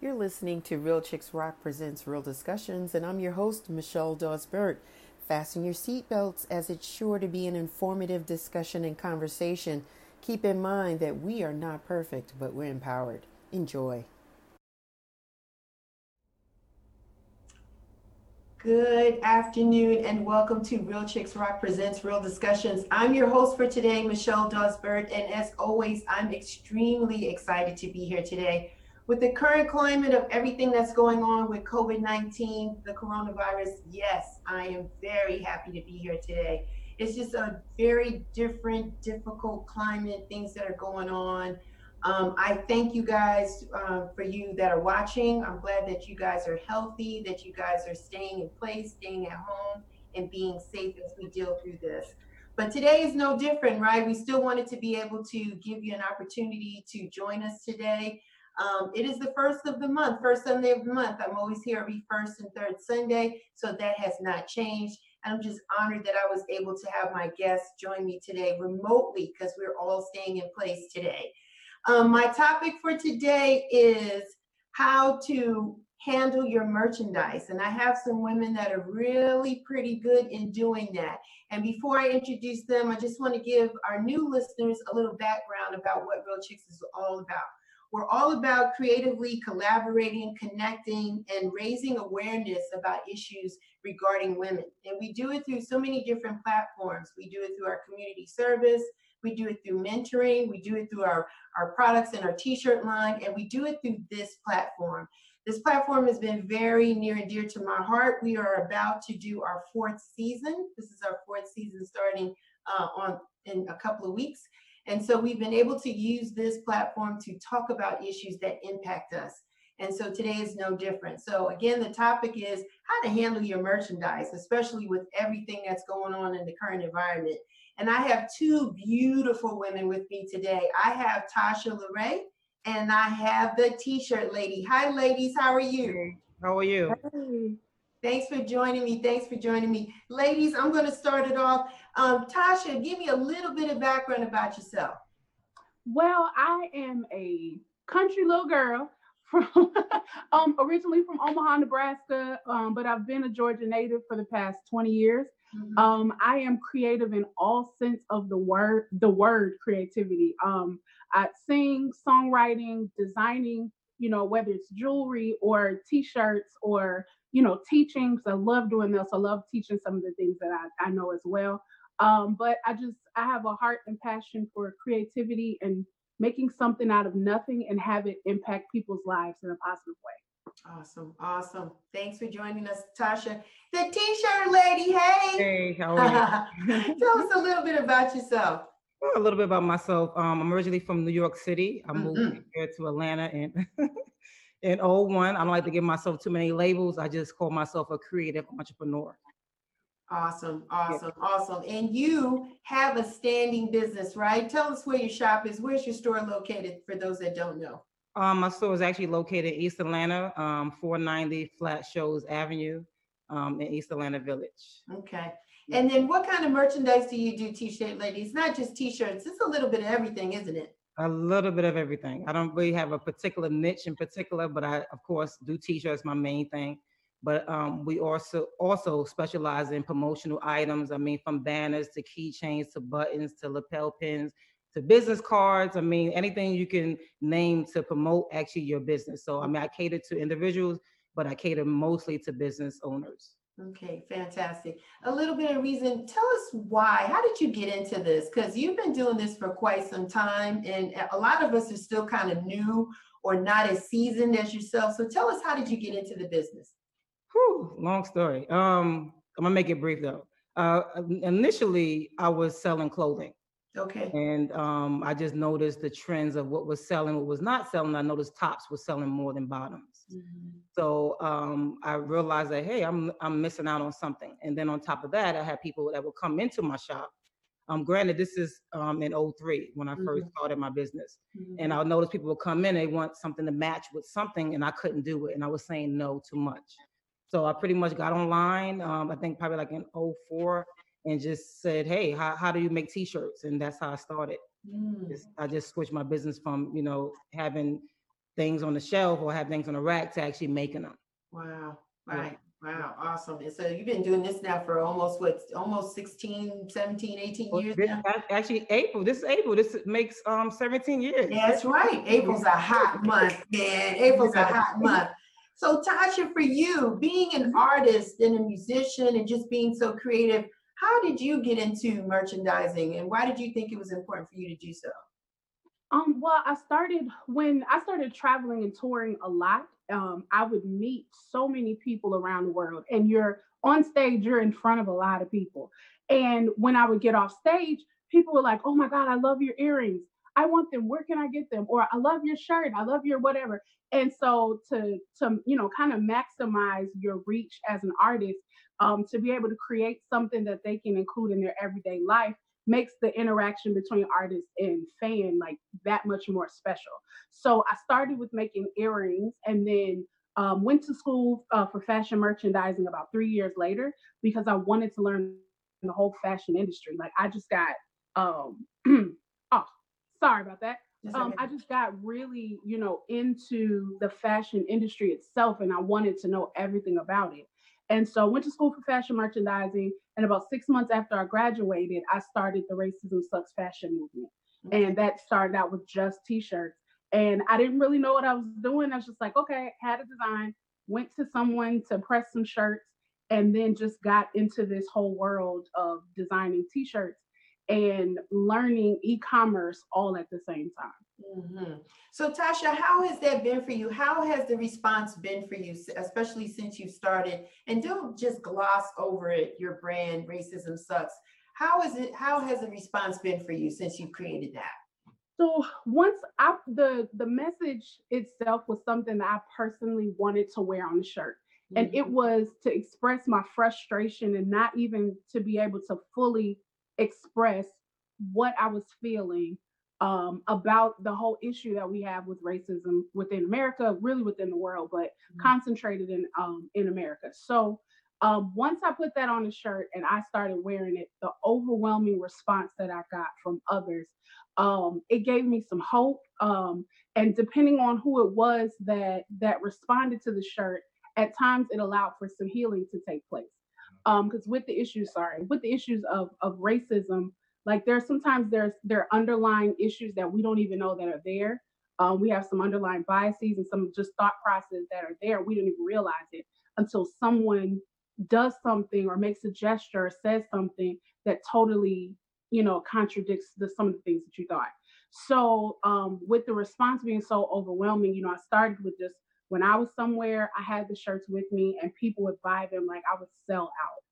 You're listening to Real Chicks Rock Presents Real Discussions, and I'm your host, Michelle Dawes-Burt. Fasten your seatbelts as it's sure to be an informative discussion and conversation. Keep in mind that we are not perfect, but we're empowered. Enjoy. Good afternoon and welcome to Real Chicks Rock Presents Real Discussions. I'm your host for today, Michelle Dawes-Burt, and as always, I'm extremely excited to be here today with the current climate of everything that's going on with COVID 19, the coronavirus, yes, I am very happy to be here today. It's just a very different, difficult climate, things that are going on. Um, I thank you guys uh, for you that are watching. I'm glad that you guys are healthy, that you guys are staying in place, staying at home, and being safe as we deal through this. But today is no different, right? We still wanted to be able to give you an opportunity to join us today. Um, it is the first of the month, first Sunday of the month. I'm always here every first and third Sunday, so that has not changed. And I'm just honored that I was able to have my guests join me today remotely because we're all staying in place today. Um, my topic for today is how to handle your merchandise. And I have some women that are really pretty good in doing that. And before I introduce them, I just want to give our new listeners a little background about what Real Chicks is all about. We're all about creatively collaborating, connecting, and raising awareness about issues regarding women. And we do it through so many different platforms. We do it through our community service, we do it through mentoring, we do it through our, our products and our t shirt line, and we do it through this platform. This platform has been very near and dear to my heart. We are about to do our fourth season. This is our fourth season starting uh, on in a couple of weeks. And so we've been able to use this platform to talk about issues that impact us. And so today is no different. So again, the topic is how to handle your merchandise, especially with everything that's going on in the current environment. And I have two beautiful women with me today. I have Tasha LaRae and I have the t-shirt lady. Hi ladies, how are you? How are you? Hey. Thanks for joining me. Thanks for joining me. Ladies, I'm going to start it off. Um, Tasha, give me a little bit of background about yourself. Well, I am a country little girl from um, originally from Omaha, Nebraska, um, but I've been a Georgia native for the past 20 years. Mm-hmm. Um, I am creative in all sense of the word, the word creativity. Um, I sing, songwriting, designing, you know, whether it's jewelry or t-shirts or you know, teaching. I love doing this. I love teaching some of the things that I, I know as well. Um, but I just I have a heart and passion for creativity and making something out of nothing and have it impact people's lives in a positive way. Awesome, awesome. Thanks for joining us, Tasha. The t-shirt lady, hey. Hey, how are you? Tell us a little bit about yourself. Well, a little bit about myself. Um, I'm originally from New York City. I moved mm-hmm. here to Atlanta and in 01. I don't like to give myself too many labels. I just call myself a creative entrepreneur. Awesome, awesome, yeah. awesome. And you have a standing business, right? Tell us where your shop is. Where's your store located for those that don't know? Um, my store is actually located in East Atlanta, um, 490 Flat Shoals Avenue um, in East Atlanta Village. Okay. And then what kind of merchandise do you do, T-shirt ladies? Not just T-shirts. It's a little bit of everything, isn't it? A little bit of everything. I don't really have a particular niche in particular, but I, of course, do t-shirts my main thing. But um, we also also specialize in promotional items. I mean, from banners to keychains to buttons to lapel pins to business cards. I mean, anything you can name to promote actually your business. So I mean, I cater to individuals, but I cater mostly to business owners. Okay, fantastic. A little bit of reason. Tell us why. How did you get into this? Because you've been doing this for quite some time, and a lot of us are still kind of new or not as seasoned as yourself. So tell us, how did you get into the business? Whew, long story. Um, I'm gonna make it brief though. Uh, initially, I was selling clothing. Okay. And um, I just noticed the trends of what was selling, what was not selling. I noticed tops were selling more than bottoms. Mm-hmm. So um, I realized that hey, I'm I'm missing out on something. And then on top of that, I had people that would come into my shop. Um, granted, this is um, in 03 when I 1st mm-hmm. started my business, mm-hmm. and I noticed people would come in, they want something to match with something, and I couldn't do it, and I was saying no too much. So I pretty much got online. Um, I think probably like in 04 and just said, "Hey, how, how do you make T-shirts?" And that's how I started. Mm. Just, I just switched my business from you know having things on the shelf or have things on the rack to actually making them. Wow. Yeah. Right. Wow. Awesome. And so you've been doing this now for almost what, almost 16, 17, 18 years this-? Actually, April, this is April, this makes um 17 years. That's right. April's a hot month, man. April's a hot month. So Tasha, for you, being an artist and a musician and just being so creative, how did you get into merchandising and why did you think it was important for you to do so? Um, well, I started when I started traveling and touring a lot. Um, I would meet so many people around the world, and you're on stage, you're in front of a lot of people. And when I would get off stage, people were like, "Oh my God, I love your earrings. I want them. Where can I get them?" Or "I love your shirt. I love your whatever." And so to to you know kind of maximize your reach as an artist, um, to be able to create something that they can include in their everyday life makes the interaction between artist and fan like that much more special. So I started with making earrings and then um, went to school uh, for fashion merchandising about three years later because I wanted to learn the whole fashion industry. Like I just got, um, sorry about that. Um, I just got really, you know, into the fashion industry itself, and I wanted to know everything about it. And so, I went to school for fashion merchandising, and about six months after I graduated, I started the Racism Sucks fashion movement, and that started out with just T-shirts. And I didn't really know what I was doing. I was just like, okay, had a design, went to someone to press some shirts, and then just got into this whole world of designing T-shirts and learning e-commerce all at the same time. Mhm. So Tasha, how has that been for you? How has the response been for you, especially since you started? And don't just gloss over it, your brand, Racism Sucks. How is it, how has the response been for you since you created that? So once I the the message itself was something that I personally wanted to wear on the shirt. And it was to express my frustration and not even to be able to fully express what I was feeling um, about the whole issue that we have with racism within America, really within the world, but Mhm. concentrated in um, in America. So um, once I put that on the shirt and I started wearing it, the overwhelming response that I got from others, um, it gave me some hope. Um, and depending on who it was that that responded to the shirt, at times it allowed for some healing to take place. Because with the issues, sorry, with the issues of of racism, like there's sometimes there's there are underlying issues that we don't even know that are there. Um, we have some underlying biases and some just thought process that are there. We don't even realize it until someone does something or makes a gesture or says something that totally, you know, contradicts the some of the things that you thought. So um, with the response being so overwhelming, you know, I started with just when I was somewhere, I had the shirts with me and people would buy them like I would sell out.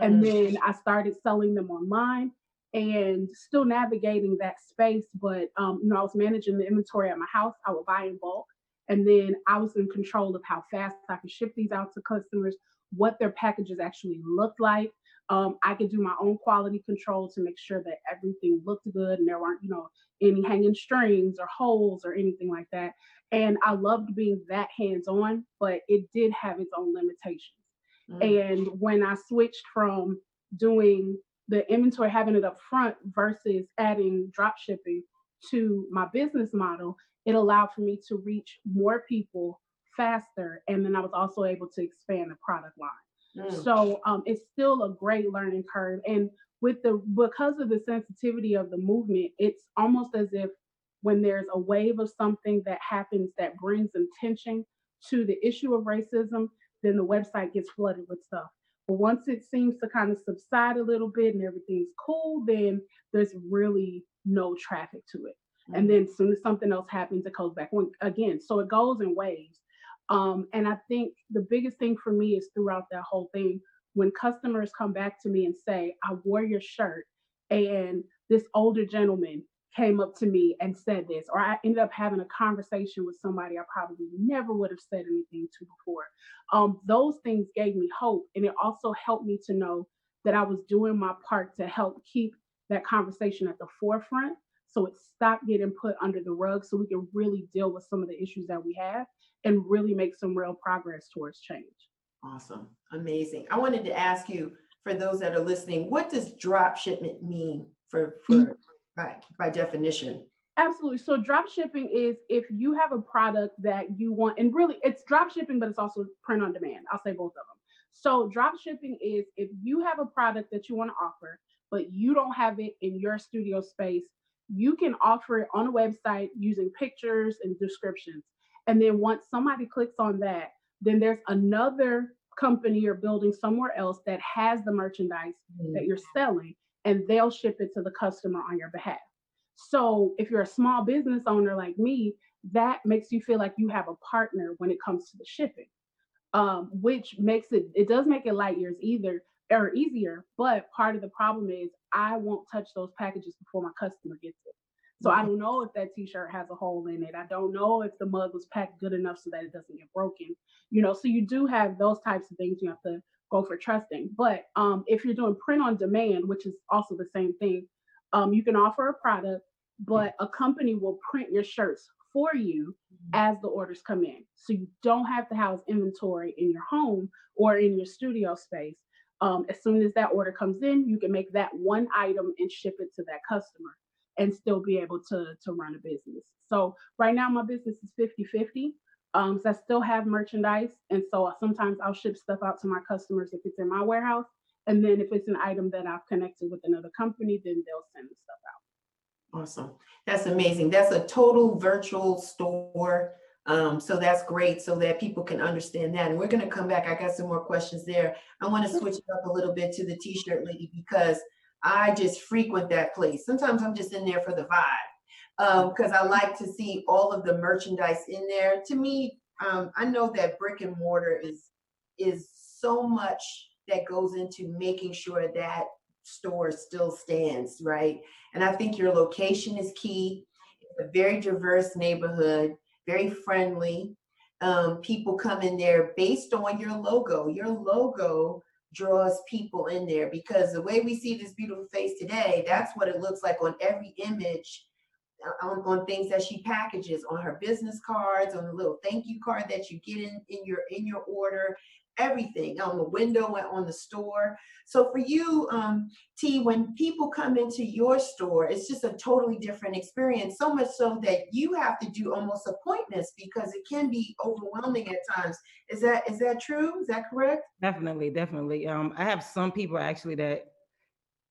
And Mhm. then I started selling them online and still navigating that space. But um, you know, I was managing the inventory at my house. I would buy in bulk. And then I was in control of how fast I could ship these out to customers, what their packages actually looked like. Um, I could do my own quality control to make sure that everything looked good and there weren't, you know, any hanging strings or holes or anything like that. And I loved being that hands on, but it did have its own limitations. Mhm. And when I switched from doing the inventory, having it up front versus adding drop shipping to my business model, it allowed for me to reach more people faster. And then I was also able to expand the product line. Mm. So um, it's still a great learning curve. And with the because of the sensitivity of the movement, it's almost as if when there's a wave of something that happens that brings attention to the issue of racism, then the website gets flooded with stuff. But once it seems to kind of subside a little bit and everything's cool, then there's really no traffic to it. And then as soon as something else happens, it goes back on again. So it goes in waves. Um, and I think the biggest thing for me is throughout that whole thing, when customers come back to me and say, I wore your shirt and this older gentleman came up to me and said this, or I ended up having a conversation with somebody I probably never would have said anything to before. Um, those things gave me hope. And it also helped me to know that I was doing my part to help keep that conversation at the forefront so it stopped getting put under the rug so we can really deal with some of the issues that we have and really make some real progress towards change. Awesome. Amazing. I wanted to ask you, for those that are listening, what does drop shipment mean for, for mm. by, by definition? Absolutely. So drop shipping is if you have a product that you want, and really it's drop shipping, but it's also print on demand. I'll say both of them. So drop shipping is if you have a product that you want to offer, but you don't have it in your studio space, you can offer it on a website using pictures and descriptions. And then once somebody clicks on that, then there's another company or building somewhere else that has the merchandise that you're selling, and they'll ship it to the customer on your behalf. So if you're a small business owner like me, that makes you feel like you have a partner when it comes to the shipping, um, which makes it it does make it light years either or easier. But part of the problem is I won't touch those packages before my customer gets it. So I don't know if that t-shirt has a hole in it. I don't know if the mug was packed good enough so that it doesn't get broken. You know, so you do have those types of things you have to go for trusting. But um, if you're doing print on demand, which is also the same thing, um, you can offer a product, but a company will print your shirts for you as the orders come in. So you don't have to house inventory in your home or in your studio space. Um, as soon as that order comes in, you can make that one item and ship it to that customer and still be able to, to run a business. So right now my business is 50-50. Um, so I still have merchandise. And so sometimes I'll ship stuff out to my customers if it's in my warehouse. And then if it's an item that I've connected with another company, then they'll send the stuff out. Awesome. That's amazing. That's a total virtual store. Um, so that's great so that people can understand that. And we're going to come back. I got some more questions there. I want to switch it up a little bit to the t-shirt lady because I just frequent that place. Sometimes I'm just in there for the vibe because um, I like to see all of the merchandise in there. To me, um, I know that brick and mortar is is so much that goes into making sure that store still stands, right? And I think your location is key. It's a very diverse neighborhood, very friendly. Um, people come in there based on your logo. Your logo draws people in there because the way we see this beautiful face today, that's what it looks like on every image uh, on, on things that she packages on her business cards on the little thank you card that you get in in your in your order everything on the window on the store. So for you, um, T, when people come into your store, it's just a totally different experience. So much so that you have to do almost appointments because it can be overwhelming at times. Is that is that true? Is that correct? Definitely, definitely. Um, I have some people actually that,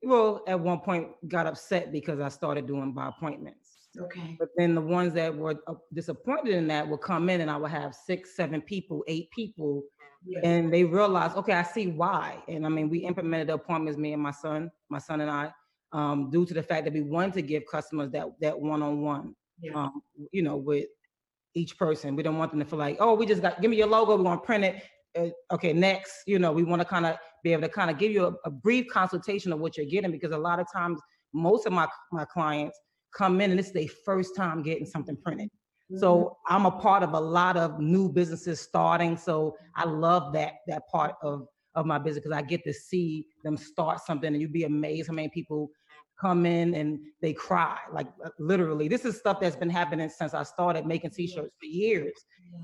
well, at one point got upset because I started doing by appointments. Okay. But then the ones that were uh, disappointed in that would come in and I would have six, seven people, eight people yeah. and they realized, okay, I see why. And I mean, we implemented the appointments, me and my son, my son and I, um, due to the fact that we wanted to give customers that that one-on-one, yeah. um, you know, with each person. We don't want them to feel like, oh, we just got give me your logo, we want to print it. Uh, okay, next, you know, we want to kind of be able to kind of give you a, a brief consultation of what you're getting because a lot of times, most of my my clients come in and it's their first time getting something printed. Mm-hmm. So I'm a part of a lot of new businesses starting. So I love that that part of of my business because I get to see them start something, and you'd be amazed how many people come in and they cry like uh, literally this is stuff that's been happening since i started making t-shirts for years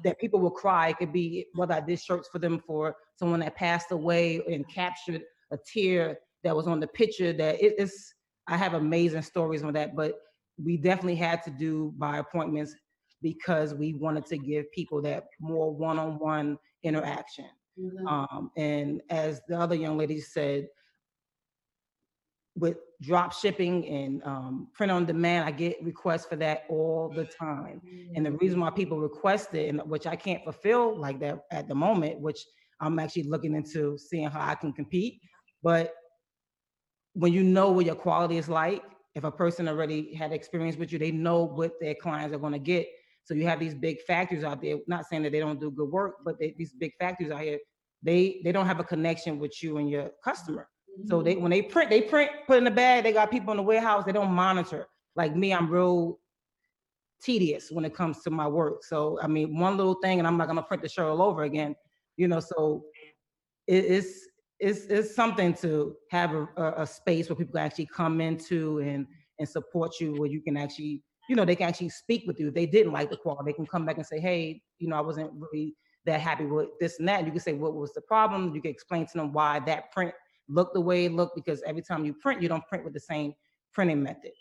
that people will cry it could be whether i did shirts for them for someone that passed away and captured a tear that was on the picture that it is i have amazing stories on that but we definitely had to do by appointments because we wanted to give people that more one-on-one interaction. Mm-hmm. Um, and as the other young lady said, with drop shipping and um, print on demand, I get requests for that all the time. Mm-hmm. And the reason why people request it, and which I can't fulfill like that at the moment, which I'm actually looking into seeing how I can compete. But when you know what your quality is like, if a person already had experience with you, they know what their clients are going to get. So you have these big factories out there. Not saying that they don't do good work, but they, these big factories out here, they they don't have a connection with you and your customer. Mm-hmm. So they when they print, they print, put in the bag. They got people in the warehouse. They don't monitor. Like me, I'm real tedious when it comes to my work. So I mean, one little thing, and I'm not gonna print the shirt all over again. You know, so it, it's it's it's something to have a, a, space where people can actually come into and and support you, where you can actually you know, they can actually speak with you. If they didn't like the quality, they can come back and say, hey, you know, I wasn't really that happy with this and that. And you can say, what was the problem? You can explain to them why that print looked the way it looked, because every time you print, you don't print with the same printing method.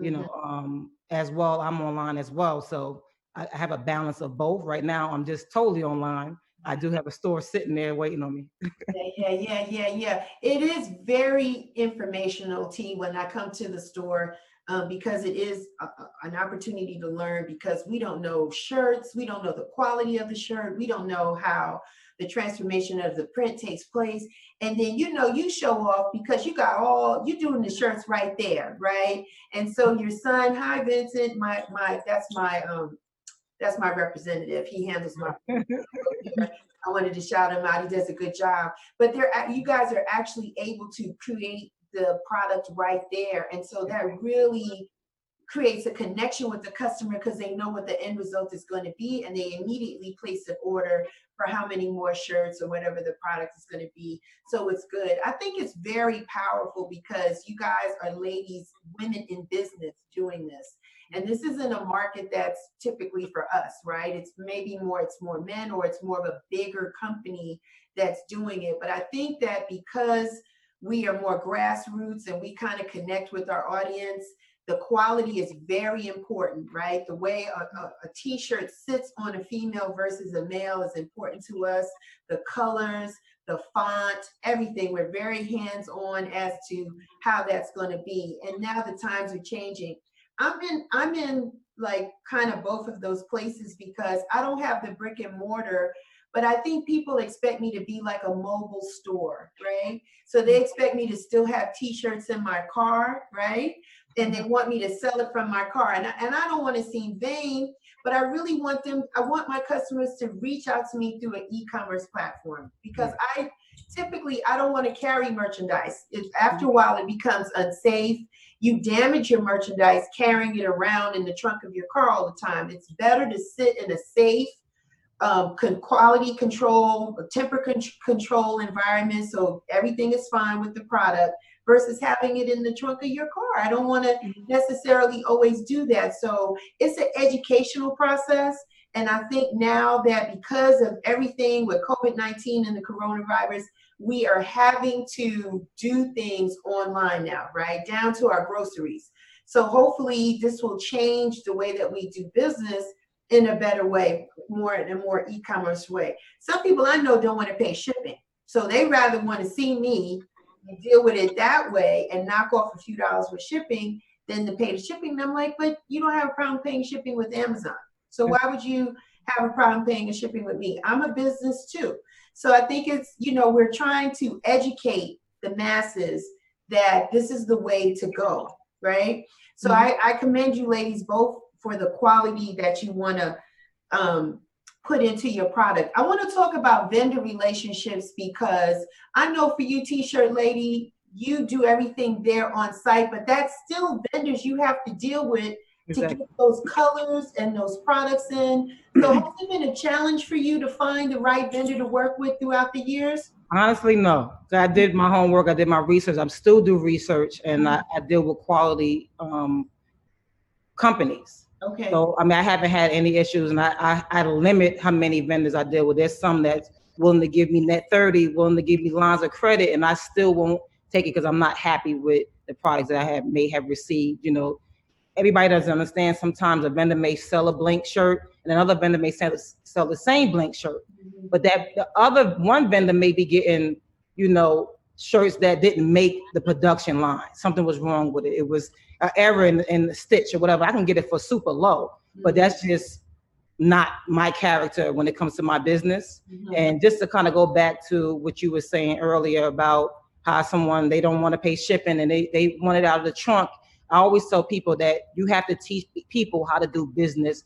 you know, um, as well. I'm online as well. So I, I have a balance of both. Right now, I'm just totally online. I do have a store sitting there waiting on me. Yeah, yeah, yeah, yeah. It is very informational, T, when I come to the store, um, because it is a- an opportunity to learn because we don't know shirts, we don't know the quality of the shirt, we don't know how the transformation of the print takes place. And then, you know, you show off because you got all, you're doing the shirts right there, right? And so your son, hi Vincent, my, my, that's my, um, that's my representative. He handles my I wanted to shout him out. He does a good job. But they're you guys are actually able to create the product right there, and so that really creates a connection with the customer because they know what the end result is going to be, and they immediately place an order for how many more shirts or whatever the product is going to be. So it's good. I think it's very powerful because you guys are ladies, women in business doing this. And this isn't a market that's typically for us, right? It's maybe more, it's more men or it's more of a bigger company that's doing it. But I think that because we are more grassroots and we kind of connect with our audience, the quality is very important, right? The way a, a, a t-shirt sits on a female versus a male is important to us. The colors, the font, everything. We're very hands-on as to how that's going to be. And now the times are changing. I'm in I'm in like kind of both of those places because I don't have the brick and mortar, but I think people expect me to be like a mobile store, right? So they mm-hmm. expect me to still have t-shirts in my car, right? And they mm-hmm. want me to sell it from my car. And I, and I don't want to seem vain, but I really want them I want my customers to reach out to me through an e-commerce platform because mm-hmm. I typically I don't want to carry merchandise. It, after a while it becomes unsafe you damage your merchandise carrying it around in the trunk of your car all the time. It's better to sit in a safe, um, quality control, temper con- control environment so everything is fine with the product versus having it in the trunk of your car. I don't want to necessarily always do that. So it's an educational process. And I think now that because of everything with COVID 19 and the coronavirus, we are having to do things online now, right? Down to our groceries. So hopefully this will change the way that we do business in a better way, more in a more e-commerce way. Some people I know don't want to pay shipping. So they rather want to see me and deal with it that way and knock off a few dollars with shipping than to pay the shipping. And I'm like, but you don't have a problem paying shipping with Amazon. So why would you have a problem paying a shipping with me? I'm a business too. So I think it's, you know, we're trying to educate the masses that this is the way to go, right? So Mm-hmm. I, I commend you ladies both for the quality that you want to um, put into your product. I want to talk about vendor relationships because I know for you, t-shirt lady, you do everything there on site, but that's still vendors you have to deal with to get those colors and those products in. So has it been a challenge for you to find the right vendor to work with throughout the years? Honestly, no. I did my homework. I did my research. I'm still do research, and I, I deal with quality um, companies. Okay. So I mean, I haven't had any issues, and I, I I limit how many vendors I deal with. There's some that's willing to give me net thirty, willing to give me lines of credit, and I still won't take it because I'm not happy with the products that I have may have received. You know, everybody doesn't understand. Sometimes a vendor may sell a blank shirt, and another vendor may sell sell the same blank shirt, but that the other one vendor may be getting, you know, shirts that didn't make the production line. Something was wrong with it. It was an error in, in the stitch or whatever. I can get it for super low, but that's just not my character when it comes to my business. Mhm. And just to kind of go back to what you were saying earlier about how someone they don't want to pay shipping and they, they want it out of the trunk. I always tell people that you have to teach people how to do business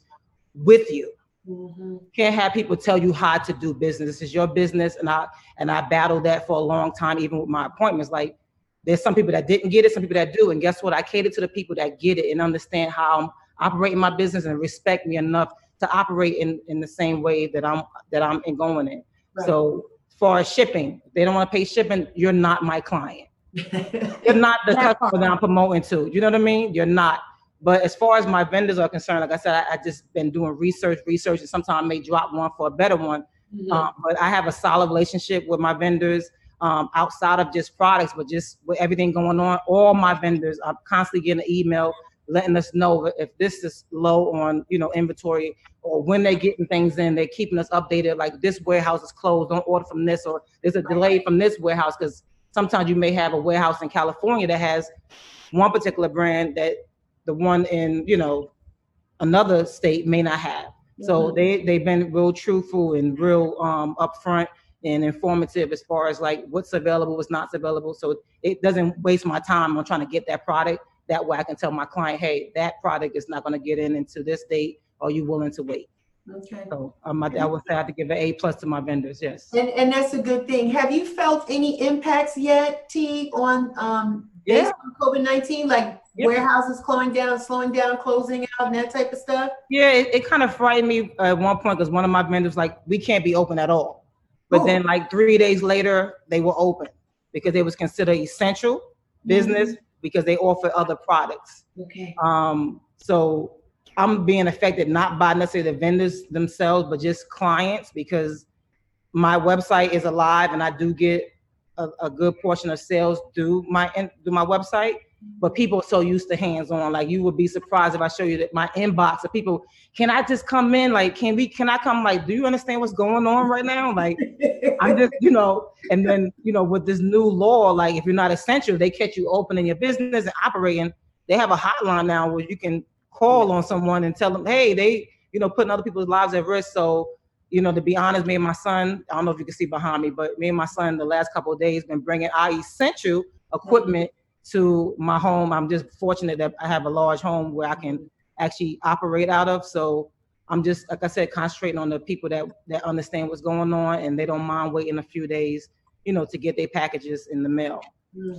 with you. Mhm. Can't have people tell you how to do business. This is your business, and I and I battled that for a long time, even with my appointments. Like there's some people that didn't get it, some people that do, and guess what? I cater to the people that get it and understand how I'm operating my business and respect me enough to operate in in the same way that I'm that I'm in going in. Right. So as far as shipping, they don't want to pay shipping. You're not my client. You're not the customer that I'm promoting to. You know what I mean? You're not. But as far as my vendors are concerned, like I said, I, I just been doing research, research, and sometimes I may drop one for a better one. Mhm. Um, but I have a solid relationship with my vendors um, outside of just products, but just with everything going on. All my vendors, I'm constantly getting an email letting us know if this is low on, you know, inventory or when they're getting things in, they're keeping us updated. Like this warehouse is closed, don't order from this, or there's a delay from this warehouse because sometimes you may have a warehouse in California that has one particular brand that the one in, you know, another state may not have. So Mhm. they they've been real truthful and real um upfront and informative as far as like what's available, what's not available. So it doesn't waste my time on trying to get that product. That way I can tell my client, hey, that product is not going to get in into this date. Are you willing to wait? Okay. So um, I, I would say I have to give an A plus to my vendors. Yes. And, and that's a good thing. Have you felt any impacts yet, T, on, um, Yeah. on COVID-19, like Yep. warehouses closing down, slowing down, closing out and that type of stuff? Yeah, it, it kind of frightened me at one point because one of my vendors like we can't be open at all. But Oh. then like three days later they were open because they was considered essential business because they offer other products. Okay. Um, so I'm being affected not by necessarily the vendors themselves, but just clients because my website is alive and I do get a, a good portion of sales through my through my website. But people are so used to hands-on. Like you would be surprised if I show you that my inbox of people, can I just come in? Like, can we can I come? Like, do you understand what's going on right now? Like I'm just, you know, and then, you know, with this new law, like if you're not essential, they catch you opening your business and operating. They have a hotline now where you can call on someone and tell them, hey, they, you know, putting other people's lives at risk. So, you know, to be honest, me and my son, I don't know if you can see behind me, but me and my son the last couple of days been bringing our essential equipment to my home. I'm just fortunate that I have a large home where I can actually operate out of. So I'm just like I said, concentrating on the people that that understand what's going on and they don't mind waiting a few days, you know, to get their packages in the mail.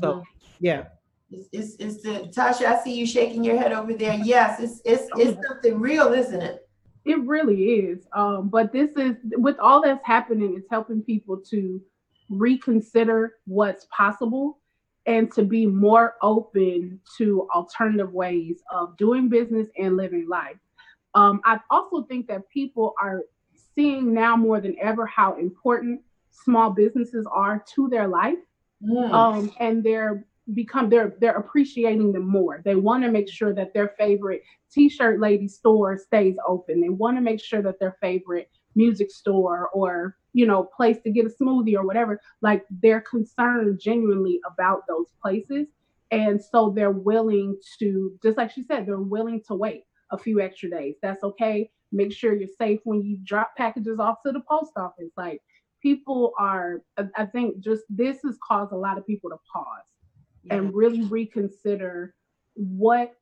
So Mhm. yeah, It's, it's, it's the, Tasha, I see you shaking your head over there. Yes, it's, it's, it's something real, isn't it? It really is. Um, but this is with all that's happening, it's helping people to reconsider what's possible and to be more open to alternative ways of doing business and living life. Um, I also think that people are seeing now more than ever how important small businesses are to their life Mm. um, and they're become they're they're appreciating them more. They want to make sure that their favorite t-shirt lady store stays open. They want to make sure that their favorite music store or you know place to get a smoothie or whatever like they're concerned genuinely about those places. And so they're willing to just like she said they're willing to wait a few extra days. That's okay. Make sure you're safe when you drop packages off to the post office. Like people are I- think just this has caused a lot of people to pause Yeah. and really reconsider what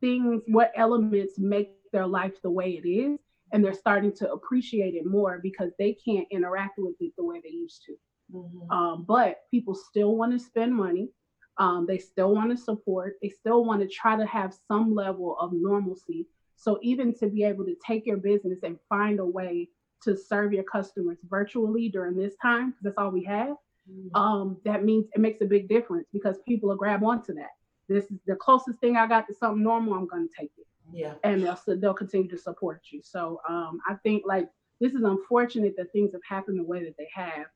things what elements make their life the way it is and they're starting to appreciate it more because they can't interact with it the way they used to Mhm. um, but people still want to spend money um, they still want to support they still want to try to have some level of normalcy so even to be able to take your business and find a way to serve your customers virtually during this time because that's all we have um, that means it makes a big difference because people will grab onto that. This is the closest thing I got to something normal. I'm going to take it, Yeah. and they'll they'll continue to support you. So um, I think like this is unfortunate that things have happened the way that they have,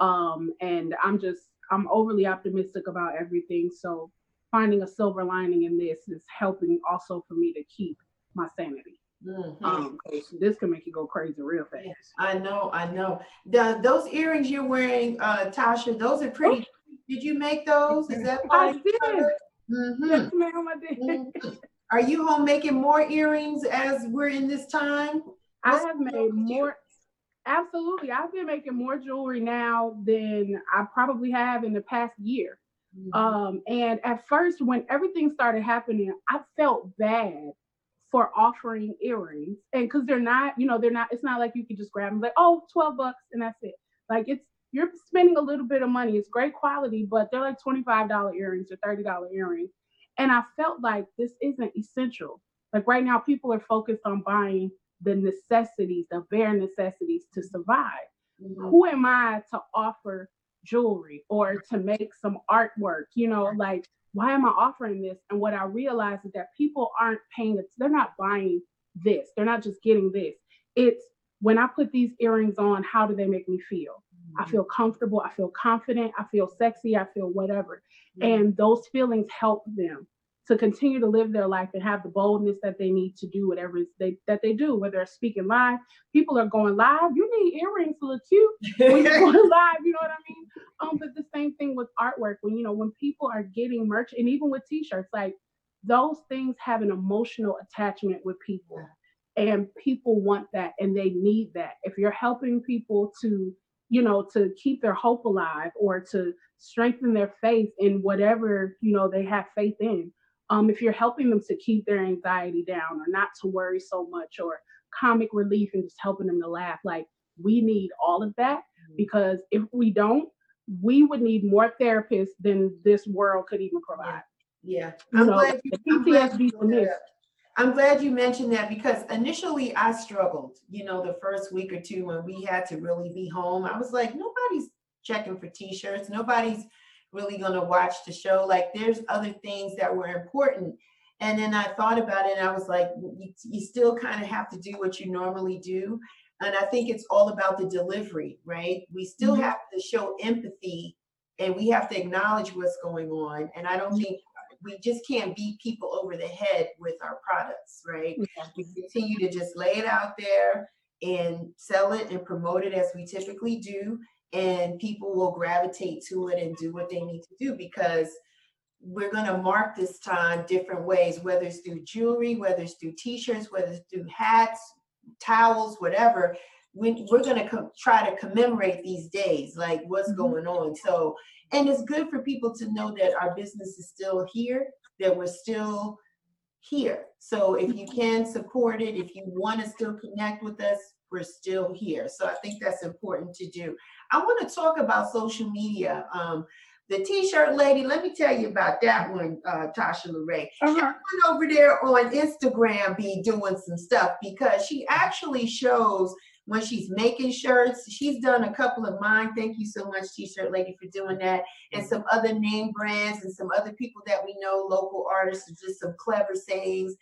um, and I'm just I'm overly optimistic about everything. So finding a silver lining in this is helping also for me to keep my sanity. Mhm. Um, 'cause this can make you go crazy real fast. I know, I know. The, those earrings you're wearing, uh, Tasha, those are pretty. Did you make those? Is that I part of did. Mhm. Yes, ma'am, I did. Mhm. Are you home making more earrings as we're in this time? I have made more. Absolutely, I've been making more jewelry now than I probably have in the past year. Um, and at first, when everything started happening, I felt bad for offering earrings, and because they're not, you know, they're not. It's not like you could just grab them like, oh, 12 bucks, and that's it. Like it's you're spending a little bit of money. It's great quality, but they're like $25 earrings or $30 earrings. And I felt like this isn't essential. Like right now, people are focused on buying the necessities, the bare necessities to survive. Mhm. Who am I to offer jewelry or to make some artwork? You know, like, why am I offering this? And what I realize is that people aren't paying it, they're not buying this, they're not just getting this. It's when I put these earrings on, how do they make me feel? I feel comfortable, I feel confident, I feel sexy, I feel whatever. Mhm. And those feelings help them to continue to live their life and have the boldness that they need to do whatever they, that they do, whether they're speaking live. People are going live. You need earrings to look cute when you're going live. You know what I mean? Um, but the same thing with artwork. When you know when people are getting merch, and even with t-shirts, like those things have an emotional attachment with people, and people want that and they need that. If you're helping people to you know to keep their hope alive or to strengthen their faith in whatever you know they have faith in um, if you're helping them to keep their anxiety down or not to worry so much or comic relief and just helping them to laugh like we need all of that mm-hmm. because if we don't we would need more therapists than this world could even provide yeah, yeah. I'm, know, glad you, I'm, glad you I'm glad you mentioned that because initially I struggled, you know, the first week or two when we had to really be home. I was like, nobody's checking for t-shirts, nobody's really going to watch the show. Like there's other things that were important. And then I thought about it and I was like, you, you still kind of have to do what you normally do. And I think it's all about the delivery, right? We still mm-hmm. have to show empathy and we have to acknowledge what's going on. And I don't think we just can't beat people over the head with our products, right? Yeah. We continue to just lay it out there and sell it and promote it as we typically do and people will gravitate to it and do what they need to do because we're going to mark this time different ways whether it's through jewelry whether it's through t-shirts whether it's through hats towels whatever. We, we're going to try to commemorate these days like what's mm-hmm. going on. So and it's good for people to know that our business is still here that we're still here. So if you can support it if you want to still connect with us we're still here so i think that's important to do I want to talk about social media. Um, the t-shirt lady, let me tell you about that one, uh, Tasha LaRae. Uh-huh. Over there on Instagram be doing some stuff because she actually shows when she's making shirts. She's done a couple of mine. Thank you so much, T-shirt lady, for doing that. And some other name brands and some other people that we know, local artists, just some clever sayings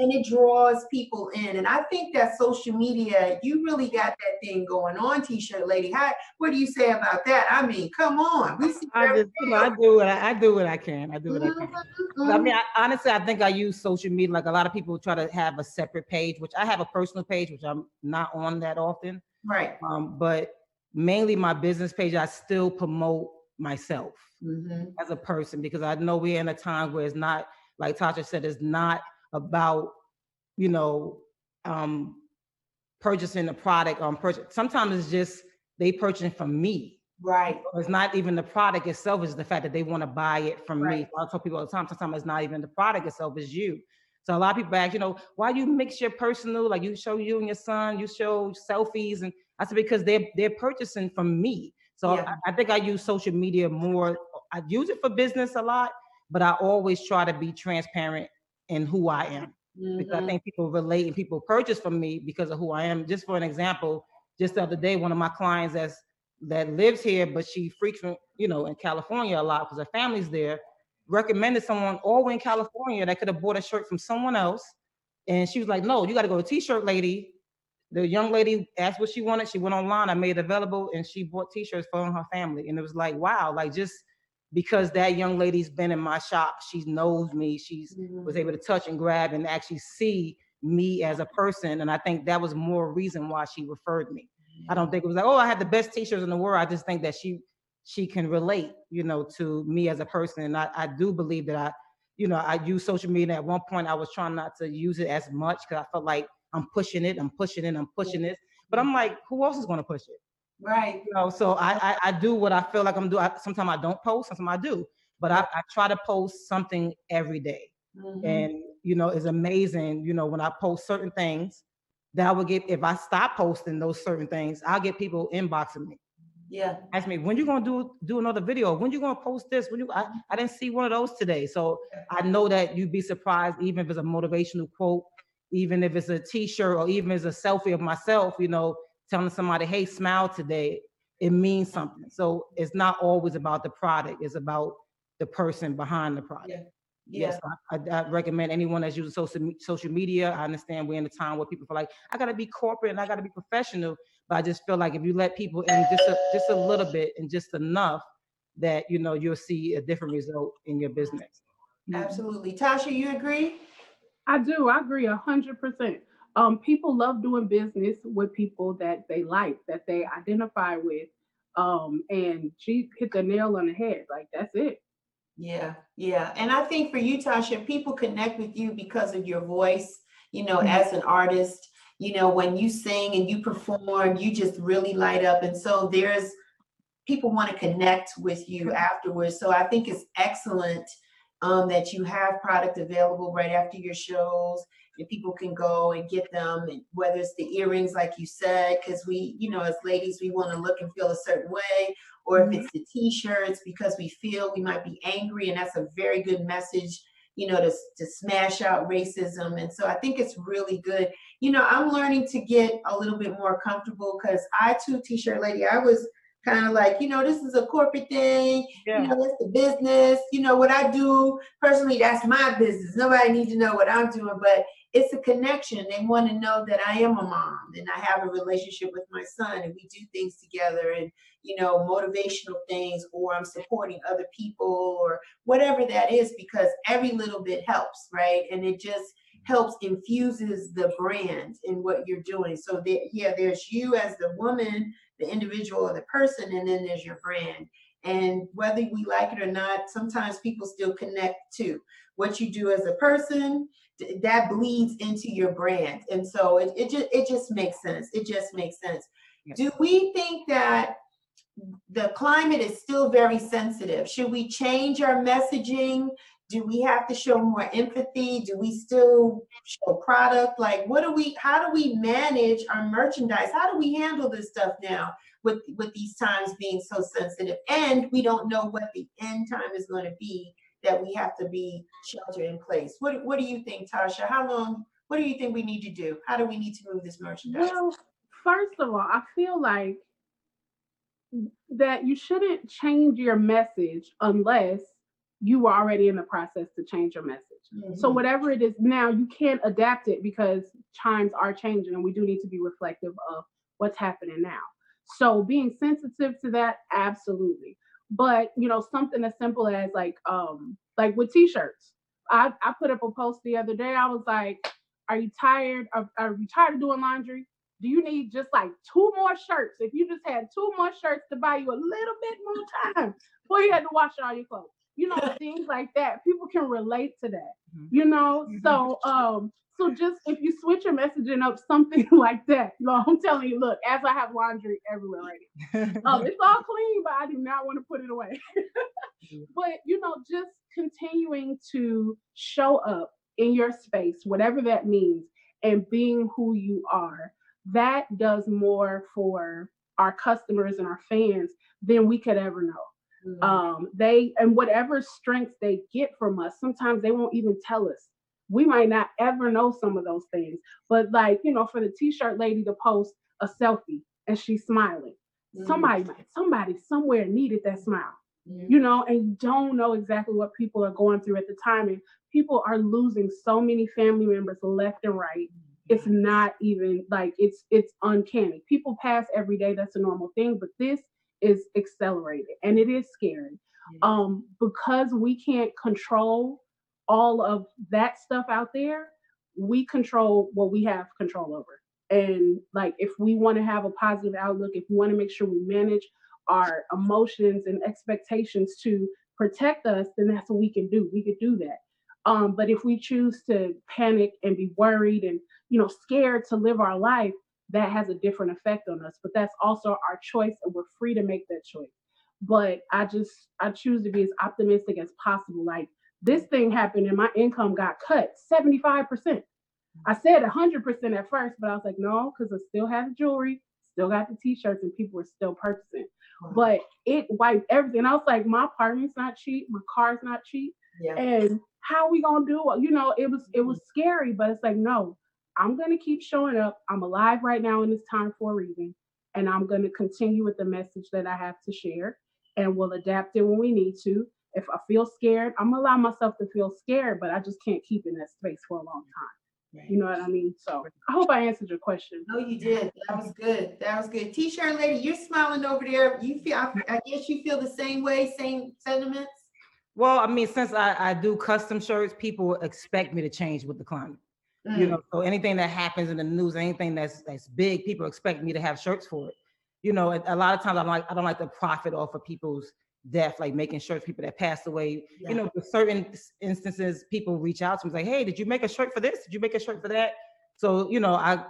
and it draws people in. And I think that social media, you really got that thing going on, t-shirt lady. How what do you say about that? I mean, come on. We see I just, you know, I do what I, I, do what I can. I do what mm-hmm. I can. Mm-hmm. I mean, I, honestly, I think I use social media like a lot of people try to have a separate page, which I have a personal page, which I'm not on that often. Right. Um, but mainly my business page, I still promote myself mm-hmm. as a person because I know we're in a time where it's not like Tasha said, it's not about you know um purchasing the product on purchase sometimes it's just they purchasing from me. Right. It's not even the product itself it's the fact that they want to buy it from right. me i tell people all the time sometimes it's not even the product itself it's you. So a lot of people ask you know why you mix your personal like you show you and your son you show selfies and i said because they're they're purchasing from me. So yeah. I, I think i use social media more i use it for business a lot but i always try to be transparent in who i am Mm-hmm. Because I mm-hmm. think people relate and people purchase from me because of who I am. Just for an example, just the other day, one of my clients that's that lives here, but she frequent, you know, in California a lot because her family's there, recommended someone all the way in California that could have bought a shirt from someone else. And she was like, no, you got to go to t-shirt lady. The young lady asked what she wanted. She went online. I made it available and she bought t-shirts for her family. And it was like, wow, like just because that young lady's been in my shop, she knows me, she's mm-hmm. was able to touch and grab and actually see me as a person. And I think that was more reason why she referred me. I don't think it was like, oh, I had the best t-shirts in the world. I just think that she she can relate, you know, to me as a person. And I, I do believe that I, you know, I use social media. At one point I was trying not to use it as much because I felt like I'm pushing it, I'm pushing it, I'm pushing it. But I'm like, who else is gonna push it? Right. You know, so I, I, I do what I feel like I'm doing. Sometimes I don't post, sometimes I do, but I, I try to post something every day. Mm-hmm. And you know, it's amazing. You know, when I post certain things, that I would get if I stop posting those certain things, I'll get people inboxing me. Yeah. Ask me when you gonna do do another video. When you gonna post this? When you I, I didn't see one of those today. So I know that you'd be surprised, even if it's a motivational quote, even if it's a t-shirt or even if it's a selfie of myself, you know, telling somebody, hey, smile today, it means something. So it's not always about the product, it's about the person behind the product. Yeah. Yeah. Yes, I, I, recommend anyone that's using social social media. I understand we're in a time where people feel like I got to be corporate and I got to be professional, but I just feel like if you let people in just a, just a little bit and just enough, that you know you'll see a different result in your business. Mm-hmm. Absolutely. Tasha, you agree? I do. I agree a hundred percent. Um, people love doing business with people that they like, that they identify with. Um, and she hit the nail on the head. Like that's it. Yeah, yeah. And I think for you, Tasha, people connect with you because of your voice, you know, Mhm. as an artist. You know, when you sing and you perform, you just really light up. And so there's people want to connect with you afterwards. So I think it's excellent um, that you have product available right after your shows and people can go and get them and whether it's the earrings like you said because we you know as ladies we want to look and feel a certain way or if it's the t-shirts because we feel we might be angry and that's a very good message you know to, to smash out racism and so i think it's really good. You know i'm learning to get a little bit more comfortable because i too t-shirt lady i was kind of like you know this is a corporate thing Yeah. you know that's the business you know what i do personally that's my business. Nobody needs to know what i'm doing but it's a connection. They want to know that i am a mom and i have a relationship with my son and we do things together and you know motivational things or i'm supporting other people or whatever that is because every little bit helps right? And it just helps infuses the brand in what you're doing. So that yeah there's you as the woman the individual or the person and then there's your brand. And whether we like it or not sometimes people still connect to what you do as a person that bleeds into your brand. And so it, it just it just makes sense. It just makes sense. Yeah. do we think that the climate is still very sensitive? Should we change our messaging do we have to show more empathy? Do we still show product? Like what do we how do we manage our merchandise? How do we handle this stuff now with with these times being so sensitive? And we don't know what the end time is going to be that we have to be shelter in place. What what do you think tasha? How long what do you think we need to do? How do we need to move this merchandise? Well, first of all, I feel like that you shouldn't change your message unless you were already in the process to change your message. So Mhm. whatever it is now, you can't adapt it because times are changing and we do need to be reflective of what's happening now. So being sensitive to that, absolutely. But you know, something as simple as like um like with t-shirts. I, I put up a post the other day. I was like, are you tired of are you tired of doing laundry? Do you need just like two more shirts? If you just had two more shirts to buy you a little bit more time before you had to wash all your clothes. You know, things like that. People can relate to that. Mhm. You know, Mhm. so um, so just if you switch your messaging up, something like that. No, I'm telling you, look, as I have laundry everywhere right now. Um, it's all clean, but I do not want to put it away. But you know, just continuing to show up in your space, whatever that means, and being who you are, that does more for our customers and our fans than we could ever know Mhm. um they and whatever strengths they get from us sometimes they won't even tell us we might not ever know some of those things but like you know for the t-shirt lady to post a selfie and she's smiling Mhm. somebody somebody somewhere needed that smile Mhm. you know and you don't know exactly what people are going through at the time and people are losing so many family members left and right it's not even like it's it's uncanny people pass every day that's a normal thing but this is accelerated and it is scary. Um because we can't control all of that stuff out there we control what we have control over. And like if we want to have a positive outlook if we want to make sure we manage our emotions and expectations to protect us then that's what we can do. We could do that. Um but if we choose to panic and be worried and you know scared to live our life that has a different effect on us but that's also our choice and we're free to make that choice. But i just i choose to be as optimistic as possible. Like this thing happened and my income got cut 75% i said 100% at first but i was like no because i still have the jewelry still got the t-shirts and people were still purchasing. Wow. but it wiped everything. I was like my apartment's not cheap my car's not cheap. Yeah. and how we gonna do it? You know, it was it was mm-hmm. scary, but it's like, no, I'm gonna keep showing up. I'm alive right now in this time for a reason, and I'm gonna continue with the message that I have to share, and we'll adapt it when we need to. If I feel scared, I'm gonna allow myself to feel scared, but I just can't keep in that space for a long time. You know what I mean? So I hope I answered your question. No, you did. That was good. That was good. T-shirt lady, you're smiling over there. You feel, I, I guess you feel the same way, same sentiments. Well, I mean, since I, I do custom shirts, people expect me to change with the climate. You Mm, know, so anything that happens in the news, anything that's that's big, people expect me to have shirts for it. You know, a, a lot of times I'm like, I don't like to profit off of people's death, like making shirts, people that passed away. yeah. You know, for certain instances, people reach out to me like, hey, did you make a shirt for this? Did you make a shirt for that? So, you know, I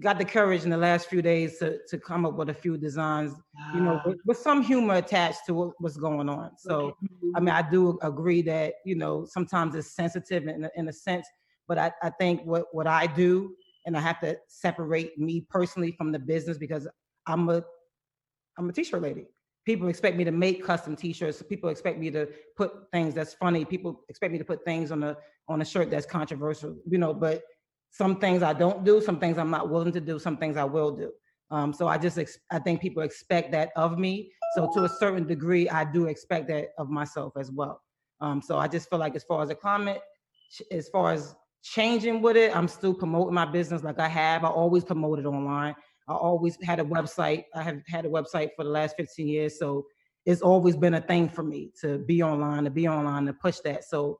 got the courage in the last few days to to come up with a few designs, you know, with, with some humor attached to what, what's going on. So Okay. I mean, I do agree that, you know, sometimes it's sensitive in, in a sense, but I, I think what, what I do, and I have to separate me personally from the business because I'm a, I'm a t-shirt lady. People expect me to make custom t-shirts. People expect me to put things that's funny. People expect me to put things on a, on a shirt that's controversial, you know, but some things I don't do, some things I'm not willing to do, some things I will do. Um, so I just, ex- I think people expect that of me. So to a certain degree, I do expect that of myself as well. Um, so I just feel like as far as the comment, ch- as far as changing with it, I'm still promoting my business like I have. I always promoted online. I always had a website. I have had a website for the last 15 years. So it's always been a thing for me to be online, to be online, to push that. So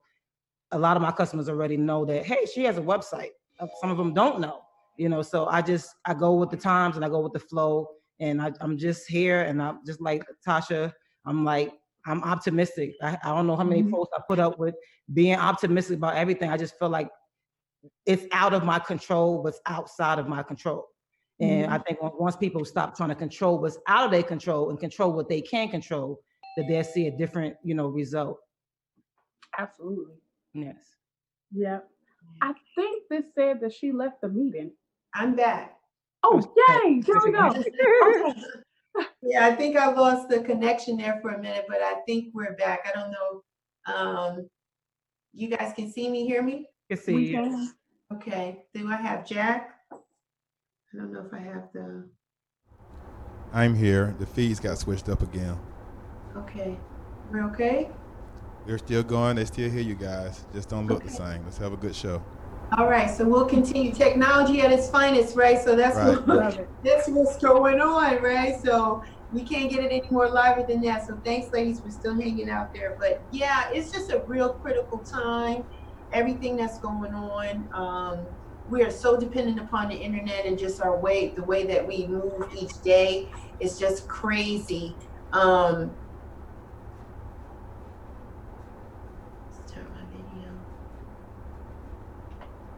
a lot of my customers already know that, hey, she has a website. Uh, Some of them don't know, you know. So I just I go with the times and I go with the flow. And I, I'm just here and I'm just like Tasha, I'm like, I'm optimistic. I, I don't know how many Mhm. posts I put up with being optimistic about everything. I just feel like it's out of my control, what's outside of my control. And I think once people stop trying to control what's out of their control and control what they can control, that they'll see a different, you know, result. Absolutely. Yes. Yeah. I think this said that she left the meeting. I'm back. Oh, yay! There we go. Okay. Yeah, I think I lost the connection there for a minute, but I think we're back. I don't know. Um, you guys can see me, hear me? You see, We you. can. Okay, do I have Jack? I don't know if I have the, I'm here. The feeds got switched up again. okay, we're okay? They're still going. They still hear you guys. Just don't look the same. Let's have a good show. All right, so we'll continue technology at its finest, right? So that's Right. what, that's what's going on, right? So we can't get it any more liver than that. So thanks, ladies, for still hanging out there. But yeah, it's just a real critical time. Everything that's going on. Um, we are so dependent upon the internet and just our way, the way that we move each day is just crazy. Um.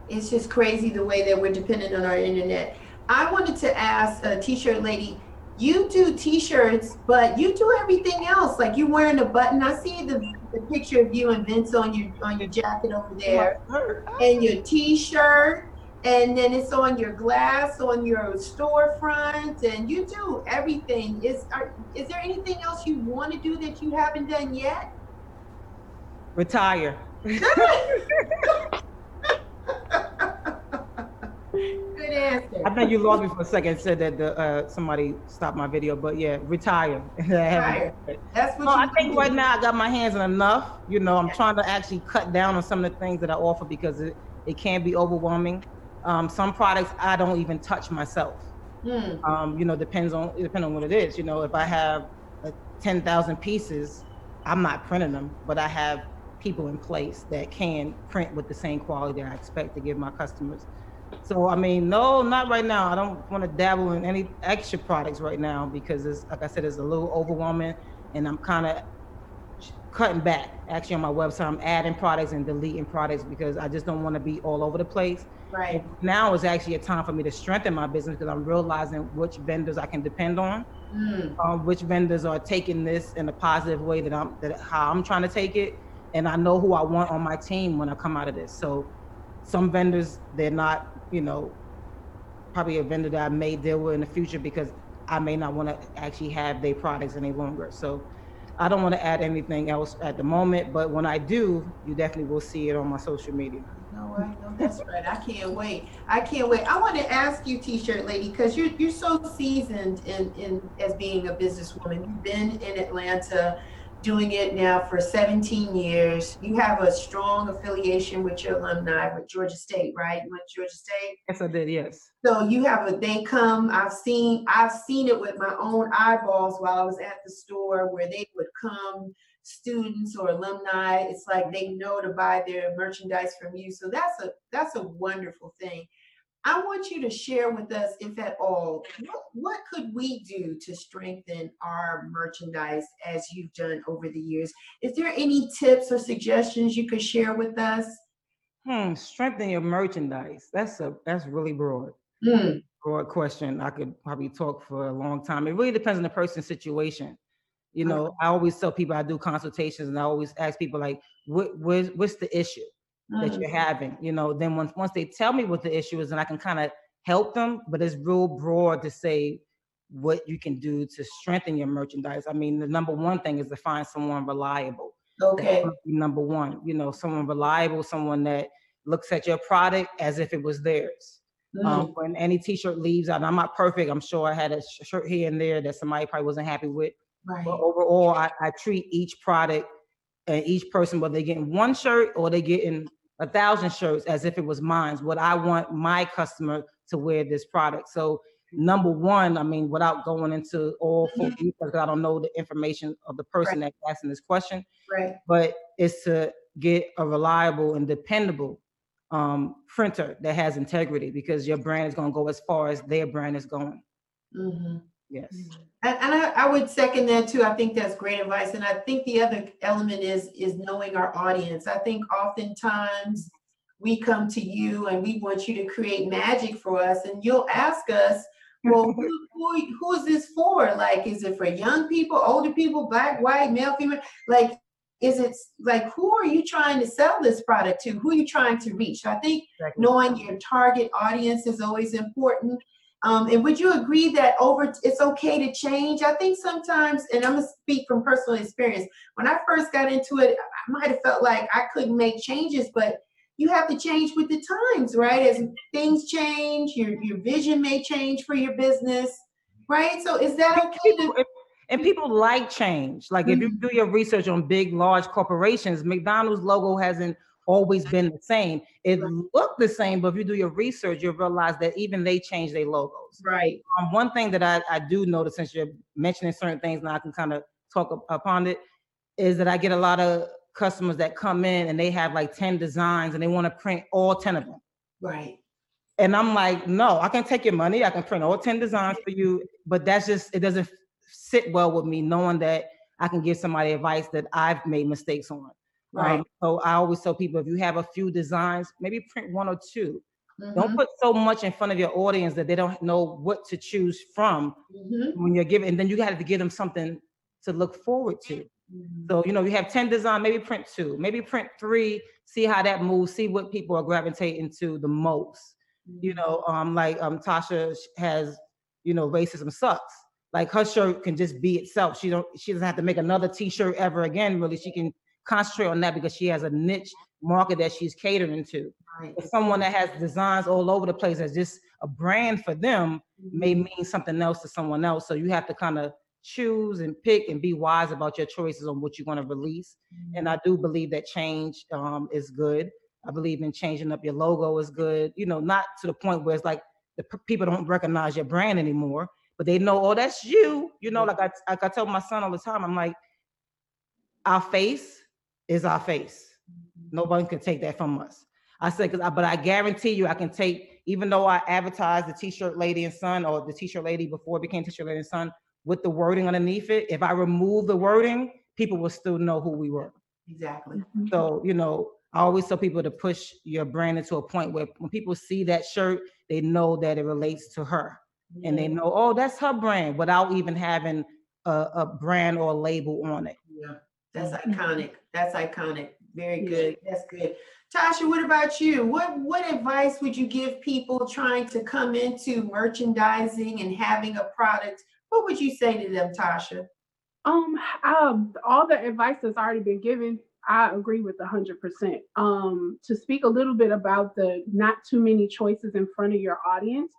It's just crazy the way that we're dependent on our internet. I wanted to ask a t-shirt lady, you do t-shirts, but you do everything else. Like you're wearing a button. I see the, the picture of you and Vince on your on your jacket over oh, there, oh. and your t-shirt, and then it's on your glass on your storefront, and you do everything. Is are, is there anything else you want to do that you haven't done yet? retire. Good answer. I think you lost me for a second. Said that the uh, somebody stopped my video, but yeah, retire. I That's what I think do. right now I got my hands on enough. You know, I'm trying to actually cut down on some of the things that I offer because it, it can be overwhelming. Um, some products I don't even touch myself. Hmm. Um, you know, depends on it depends on what it is. You know, if I have uh, ten thousand pieces, I'm not printing them, but I have people in place that can print with the same quality that I expect to give my customers. So I mean, no, not right now. I don't want to dabble in any extra products right now because it's like I said, it's a little overwhelming, and I'm kind of cutting back. Actually, on my website, I'm adding products and deleting products because I just don't want to be all over the place. Right. Now is actually a time for me to strengthen my business because I'm realizing which vendors I can depend on, Hmm. um, which vendors are taking this in a positive way that I'm that how I'm trying to take it, and I know who I want on my team when I come out of this. So, some vendors they're not, you know, probably a vendor that I may deal with in the future because I may not want to actually have their products any longer. So. I don't want to add anything else at the moment, but when I do, you definitely will see it on my social media. No, I know that's right. I can't wait. I can't wait. I want to ask you, T-shirt lady, because you're you're so seasoned in in as being a businesswoman. You've been in Atlanta doing it now for 17 years. You have a strong affiliation with your alumni with Georgia State, right? You went to Georgia State. Yes, I did. Yes. So you have a they come. I've seen I've seen it with my own eyeballs while I was at the store where they would come students or alumni. It's like they know to buy their merchandise from you. So that's a that's a wonderful thing. I want you to share with us, if at all, what, what could we do to strengthen our merchandise as you've done over the years? Is there any tips or suggestions you could share with us? Hmm, strengthen your merchandise. That's a that's really broad. Mm, Broad question. I could probably talk for a long time. It really depends on the person's situation. You know, I always tell people I do consultations and I always ask people like, what, what what's the issue? That mm, you're having. You know, then once once they tell me what the issue is, and I can kind of help them. But it's real broad to say what you can do to strengthen your merchandise. I mean, the number one thing is to find someone reliable. Okay. number one. You know, someone reliable, someone that looks at your product as if it was theirs. Mm, Um, when any T-shirt leaves out, I'm not perfect. I'm sure I had a shirt here and there that somebody probably wasn't happy with. right. But overall, I, I treat each product and each person, whether they're getting one shirt or they're getting a thousand shirts, as if it was mine. What I want my customer to wear this product. So number one, I mean, without going into all full details, because I don't know the information of the person that's asking this question, Right. but it's to get a reliable and dependable um, printer that has integrity because your brand is going to go as far as their brand is going. hmm Yes. Mm-hmm. And, and I, I would second that too. I think that's great advice. And I think the other element is is knowing our audience. I think oftentimes we come to you and we want you to create magic for us, and you'll ask us, well, who, who, who is this for? Like, is it for young people, older people, black, white, male, female? Like, is it like who are you trying to sell this product to? Who are you trying to reach? I think knowing your target audience is always important. Um, and would you agree that over it's okay to change? I think sometimes, and I'm gonna speak from personal experience. When I first got into it, I might have felt like I couldn't make changes, but you have to change with the times, right? As things change, your your vision may change for your business, right? So is that okay? To, and people like change. Like if you do your research on big, large corporations, McDonald's logo hasn't always been the same. It Right. looked the same, but if you do your research, you'll realize that even they change their logos. right. Um, one thing that I, I do notice, since you're mentioning certain things, now I can kind of talk up, upon it, is that I get a lot of customers that come in and they have like 10 designs and they want to print all 10 of them. Right. And I'm like, no, I can take your money. I can print all 10 designs for you. But that's just, it doesn't sit well with me knowing that I can give somebody advice that I've made mistakes on. Right. Um, so I always tell people if you have a few designs, maybe print one or 2 Don't Mhm, put so much in front of your audience that they don't know what to choose from mhm, when you're giving, and then you got to give them something to look forward to. mhm. So, you know, you have 10 design, maybe print two, maybe print three, see how that moves, see what people are gravitating to the most you know, um, like um, Tasha has, you know, racism sucks. Like her shirt can just be itself. She don't, she doesn't have to make another T-shirt ever again. Really, she can concentrate on that because she has a niche market that she's catering to. Right. But someone that has designs all over the place as just a brand for them may mean something else to someone else. So you have to kind of choose and pick and be wise about your choices on what you're going to release. And I do believe that change um, is good. I believe in changing up your logo is good. You know, not to the point where it's like the p- people don't recognize your brand anymore, but they know, oh, that's you. You know, like I like I tell my son all the time, I'm like, our face is our face. Nobody can take that from us. I said, cause I, but I guarantee you, I can take, even though I advertised the T-shirt lady and son, or the T-shirt lady before it became T-shirt lady and son, with the wording underneath it. If I remove the wording, people will still know who we were. Exactly. Mm-hmm. So, you know, I always tell people to push your brand into a point where when people see that shirt, they know that it relates to her. And they know, oh, that's her brand without even having a, a brand or a label on it. Yeah, that's Mhm. iconic. That's iconic. Very good. That's good. Tasha, what about you? What what advice would you give people trying to come into merchandising and having a product? What would you say to them, Tasha? Um, um, all the advice that's already been given, I agree with hundred percent. Um, to speak a little bit about the not too many choices in front of your audience,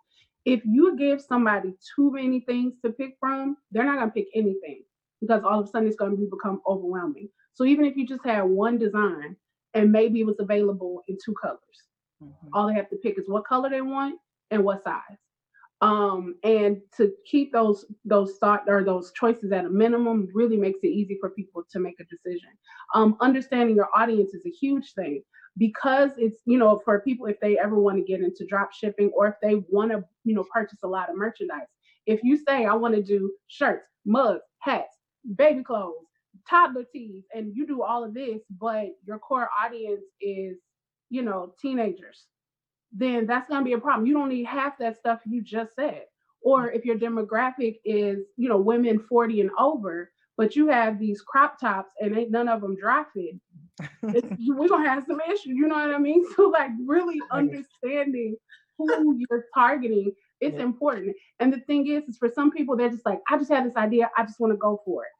if you give somebody too many things to pick from, they're not gonna pick anything. Because all of a sudden it's going to become overwhelming. So even if you just had one design and maybe it was available in two colors, Mhm. all they have to pick is what color they want and what size. Um, and to keep those those thought or those choices at a minimum really makes it easy for people to make a decision. Um, understanding your audience is a huge thing because it's you know for people if they ever want to get into drop shipping or if they want to you know purchase a lot of merchandise. If you say I want to do shirts, mugs, hats, baby clothes, toddler tees, and you do all of this, but your core audience is you know teenagers then that's going to be a problem. You don't need half that stuff you just said. Or if your demographic is, you know, women 40 and over, but you have these crop tops and ain't none of them dry fit, we're going to have some issues. You know what I mean? So, like, really understanding who you're targeting is Yeah. important. And the thing is, is for some people, they're just like, I just had this idea. I just want to go for it.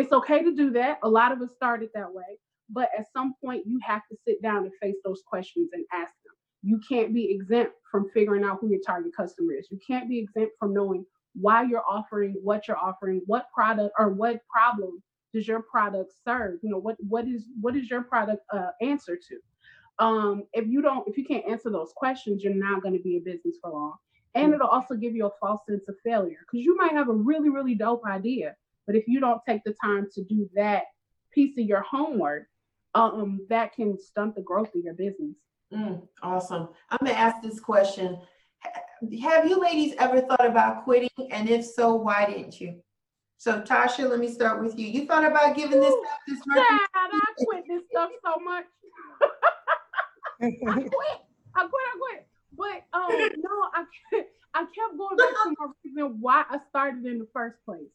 It's okay to do that. A lot of us started that way. But at some point, you have to sit down and face those questions and ask them you can't be exempt from figuring out who your target customer is. You can't be exempt from knowing why you're offering what you're offering, what product or what problem does your product serve? You know, what what is what is your product uh, answer to? Um, if you don't, if you can't answer those questions, you're not going to be in business for long. And it'll also give you a false sense of failure because you might have a really, really dope idea, but if you don't take the time to do that piece of your homework, um, that can stunt the growth of your business. Mm, awesome. I'm gonna ask this question. Have you ladies ever thought about quitting? And if so, why didn't you? So Tasha, let me start with you. You thought about giving this up, this Dad, merchandise? I quit this stuff so much. I quit. I quit. I quit. But um, no, I kept, I kept going back to my reason why I started in the first place,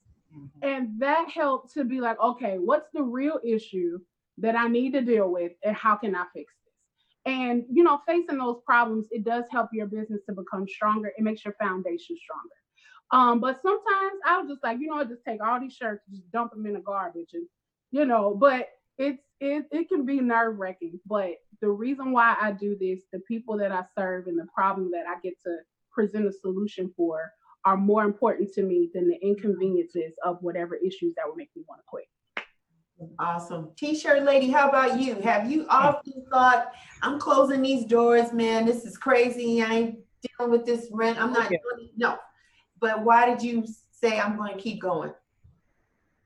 and that helped to be like, okay, what's the real issue that I need to deal with, and how can I fix this? And you know, facing those problems, it does help your business to become stronger. It makes your foundation stronger. Um, but sometimes I was just like, you know, what, just take all these shirts, just dump them in the garbage, and you know, but it's it it can be nerve wracking. But the reason why I do this, the people that I serve and the problem that I get to present a solution for are more important to me than the inconveniences of whatever issues that would make me want to quit. Awesome. T-shirt lady, how about you? Have you often thought, I'm closing these doors, man, this is crazy. I ain't dealing with this rent. I'm not Okay. doing it. No. But why did you say I'm going to keep going?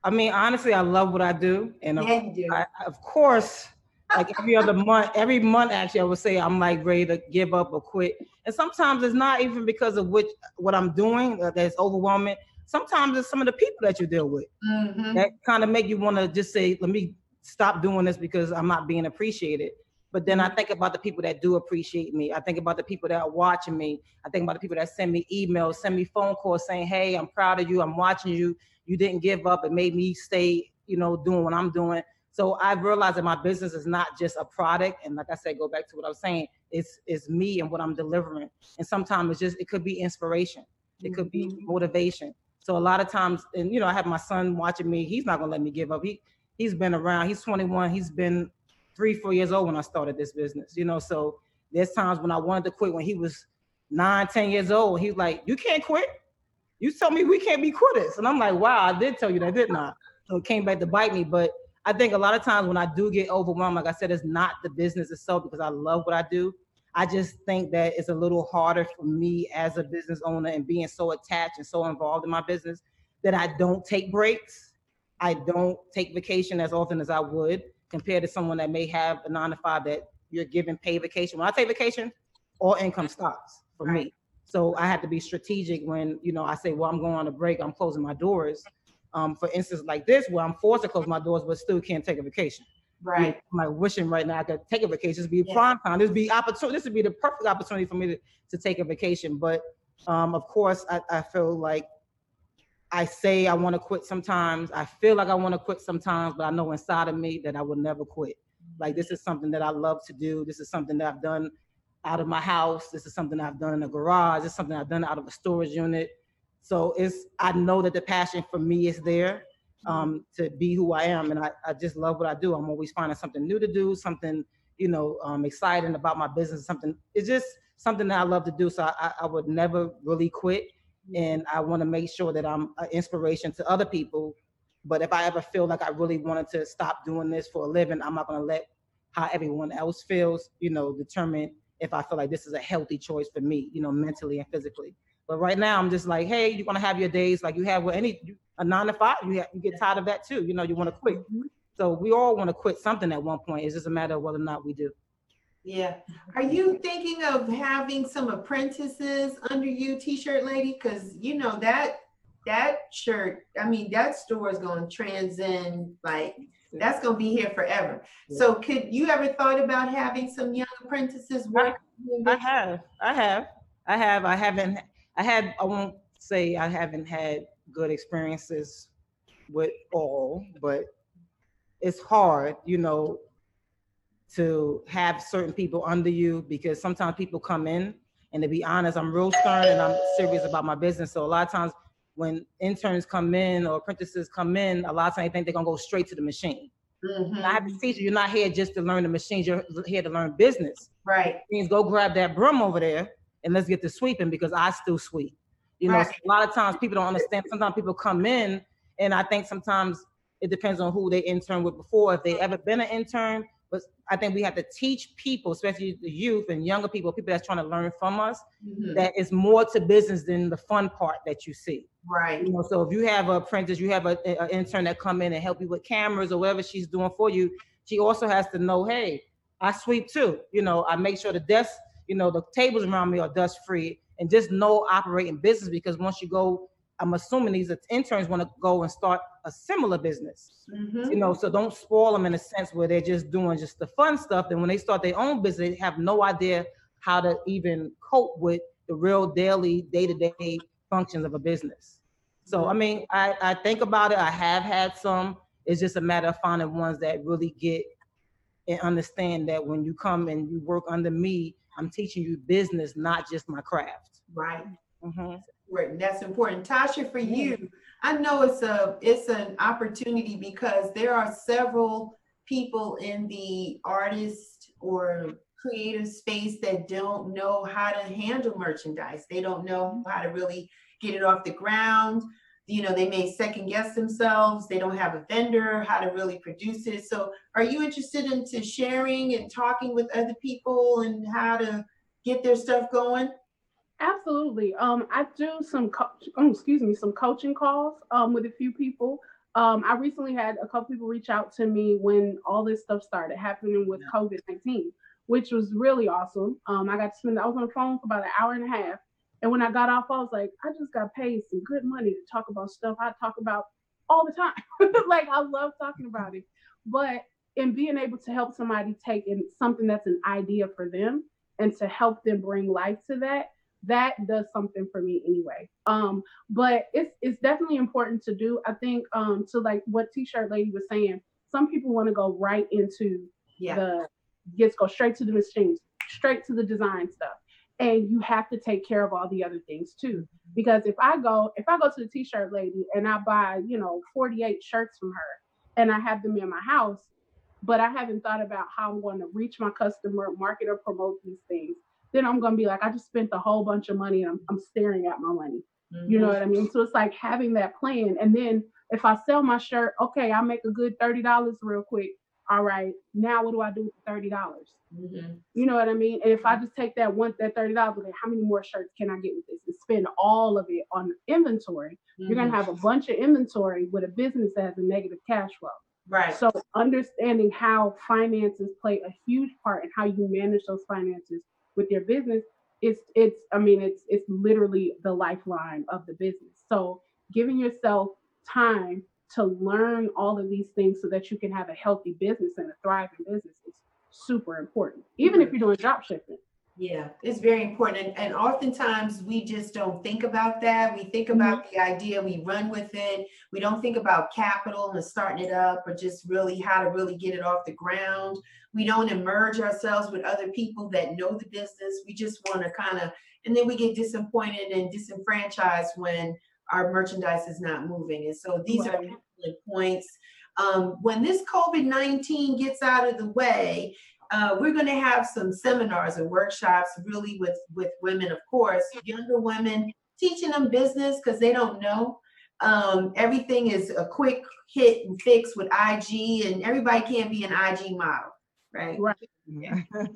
I mean, honestly, I love what I do, and of, Yeah, you do. I, of course, like every other month, every month actually, I would say I'm like ready to give up or quit. And sometimes it's not even because of which what I'm doing uh, that's overwhelming. Sometimes it's some of the people that you deal with Mhm. that kind of make you want to just say, "Let me stop doing this because I'm not being appreciated." But then I think about the people that do appreciate me. I think about the people that are watching me. I think about the people that send me emails, send me phone calls saying, "Hey, I'm proud of you. I'm watching you. You didn't give up. It made me stay, you know, doing what I'm doing." So I've realized that my business is not just a product, and like I said, go back to what I was saying. It's it's me and what I'm delivering. And sometimes it's just it could be inspiration. It could be mm-hmm. motivation. So a lot of times, and you know, I have my son watching me. He's not gonna let me give up. He he's been around. He's 21. He's been three, four years old when I started this business. You know, so there's times when I wanted to quit when he was nine, 10 years old. He's like, "You can't quit. You told me we can't be quitters." And I'm like, "Wow, I did tell you that, didn't I?" So it came back to bite me. But I think a lot of times when I do get overwhelmed, like I said, it's not the business itself because I love what I do. I just think that it's a little harder for me as a business owner and being so attached and so involved in my business that I don't take breaks. I don't take vacation as often as I would compared to someone that may have a nine to five that you're giving paid vacation. When I take vacation, all income stops for me. So I had to be strategic when, you know, I say, well, I'm going on a break, I'm closing my doors. Um, for instance, like this, where I'm forced to close my doors, but still can't take a vacation. Right. I'm like wishing right now I could take a vacation. This would be Yeah. prime time. This would be opportunity. This would be the perfect opportunity for me to, to take a vacation. But um, of course, I, I feel like I say I want to quit sometimes. I feel like I want to quit sometimes, but I know inside of me that I will never quit. Like this is something that I love to do. This is something that I've done out of my house. This is something I've done in a garage. This is something I've done out of a storage unit. So it's I know that the passion for me is there um, to be who I am, and I, I just love what I do. I'm always finding something new to do, something you know um, exciting about my business. Something it's just something that I love to do. So I, I- would never really quit, and I want to make sure that I'm an inspiration to other people But if I ever feel like I really wanted to stop doing this for a living, I'm not gonna let how everyone else feels, you know, determine if I feel like this is a healthy choice for me, you know, mentally and physically. But right now, I'm just like, hey, you're gonna have your days like you have with any a nine to five. You, have, you get tired of that too. You know, you want to quit. Mm-hmm. So we all want to quit something at one point. It's just a matter of whether or not we do. Yeah. Are you thinking of having some apprentices under you, t-shirt lady? Cause you know that that shirt, I mean, that store is gonna transcend like that's gonna be here forever. So could you ever thought about having some young apprentices work? in I have, I have, I have, I haven't, I had, I won't say I haven't had good experiences with all, but it's hard, you know, to have certain people under you because sometimes people come in and to be honest, I'm real stern and I'm serious about my business. So a lot of times when interns come in or apprentices come in, a lot of times they think they're gonna go straight to the machine. Mhm. And I have to teach you, you're not here just to learn the machines, you're here to learn business Right, means go grab that broom over there and let's get to sweeping because I still sweep. You know, Right. so a lot of times people don't understand. Sometimes people come in, and I think sometimes it depends on who they intern with before, if they ever been an intern. But I think we have to teach people, especially the youth and younger people, people that's trying to learn from us, Mhm. that it's more to business than the fun part that you see. right, You know, so if you have a apprentice, you have an intern that come in and help you with cameras or whatever she's doing for you, she also has to know, hey, I sweep too. You know, I make sure the desk, you know, the tables around me are dust free, and just know operating business because once you go, I'm assuming these interns want to go and start a similar business. Mhm. You know, so don't spoil them in a sense where they're just doing just the fun stuff. Then when they start their own business, they have no idea how to even cope with the real daily, day-to-day functions of a business. So I mean, I, I think about it. I have had some. It's just a matter of finding ones that really get and understand that when you come and you work under me, I'm teaching you business, not just my craft. right. Mhm. Right, that's important. Tasha, for you, I know it's a, it's an opportunity because there are several people in the artist or creative space that don't know how to handle merchandise. They don't know mm-hmm. how to really get it off the ground. You know, they may second guess themselves. They don't have a vendor, how to really produce it. So are you interested into sharing and talking with other people and how to get their stuff going? Absolutely. Um, I do some, co- oh, excuse me, some coaching calls um, with a few people. Um, I recently had a couple people reach out to me when all this stuff started happening with COVID 19, which was really awesome. Um, I got to spend, I was on the phone for about an hour and a half. And when I got off, I was like, I just got paid some good money to talk about stuff I talk about all the time. like, I love talking about it. But in being able to help somebody take in something that's an idea for them and to help them bring life to that, that does something for me anyway. Um, but it's it's definitely important to do. I think um to like what t-shirt lady was saying, some people want to go right into Yeah, the just go straight to the machines, straight to the design stuff. And you have to take care of all the other things too. Because if I go, if I go to the t-shirt lady and I buy, you know, 48 shirts from her and I have them in my house, but I haven't thought about how I'm going to reach my customer, market or promote these things, then I'm to be like, I just spent a whole bunch of money and I'm, I'm staring at my money. You know what I mean? So it's like having that plan. And then if I sell my shirt, okay, I make a good $30 real quick. All right, now what do I do with the $30? Mhm. You know what I mean? And if I just take that one, that $30, then how many more shirts can I get with this? And spend all of it on inventory. You're going Mhm. to have a bunch of inventory with a business that has a negative cash flow. Right. So understanding how finances play a huge part in how you manage those finances with your business, it's it's I mean it's it's literally the lifeline of the business. So giving yourself time to learn all of these things so that you can have a healthy business and a thriving business is super important. Even if you're doing drop shipping. Yeah, it's very important. And, and oftentimes we just don't think about that. We think about the idea, we run with it. We don't think about capital and starting it up or just really how to really get it off the ground. We don't emerge ourselves with other people that know the business. We just want to kind of, and then we get disappointed and disenfranchised when our merchandise is not moving. And so these are Right. excellent points. Um, when this COVID 19 gets out of the way, uh, we're going to have some seminars and workshops really with with women of course younger women teaching them business because they don't know. Um, everything is a quick hit and fix with IG, and everybody can't be an IG model, right? Right.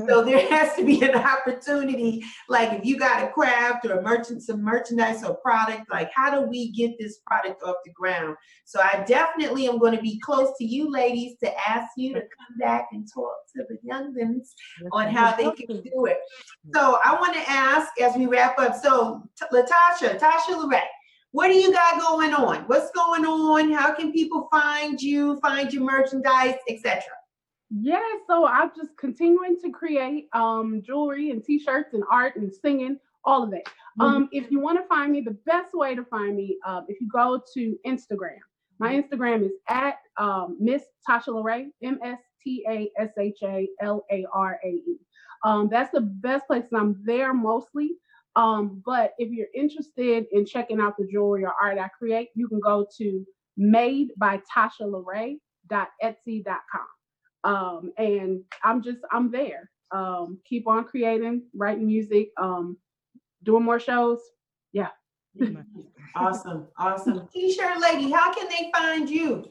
So there has to be an opportunity, like if you got a craft or a merchant, some merchandise or product, like how do we get this product off the ground? So I definitely am going to be close to you ladies to ask you to come back and talk to the youngins on how they can do it. So I want to ask as we wrap up. So Latasha, Tasha Lorette, what do you got going on? What's going on? How can people find you, find your merchandise, etc.? Yeah, so I'm just continuing to create um, jewelry and t-shirts and art and singing, all of it. Um, if you want to find me, the best way to find me, um, if you go to Instagram, my Instagram is at um, Miss Tasha LaRae, M S T A S H A L A R A E. Um, that's the best place, I'm there mostly. Um, but if you're interested in checking out the jewelry or art I create, you can go to made by Tasha LaRae.etsy.com. Um, and I'm just I'm there. Um, keep on creating, writing music, um, doing more shows. Yeah. Awesome, awesome. T-shirt lady, how can they find you?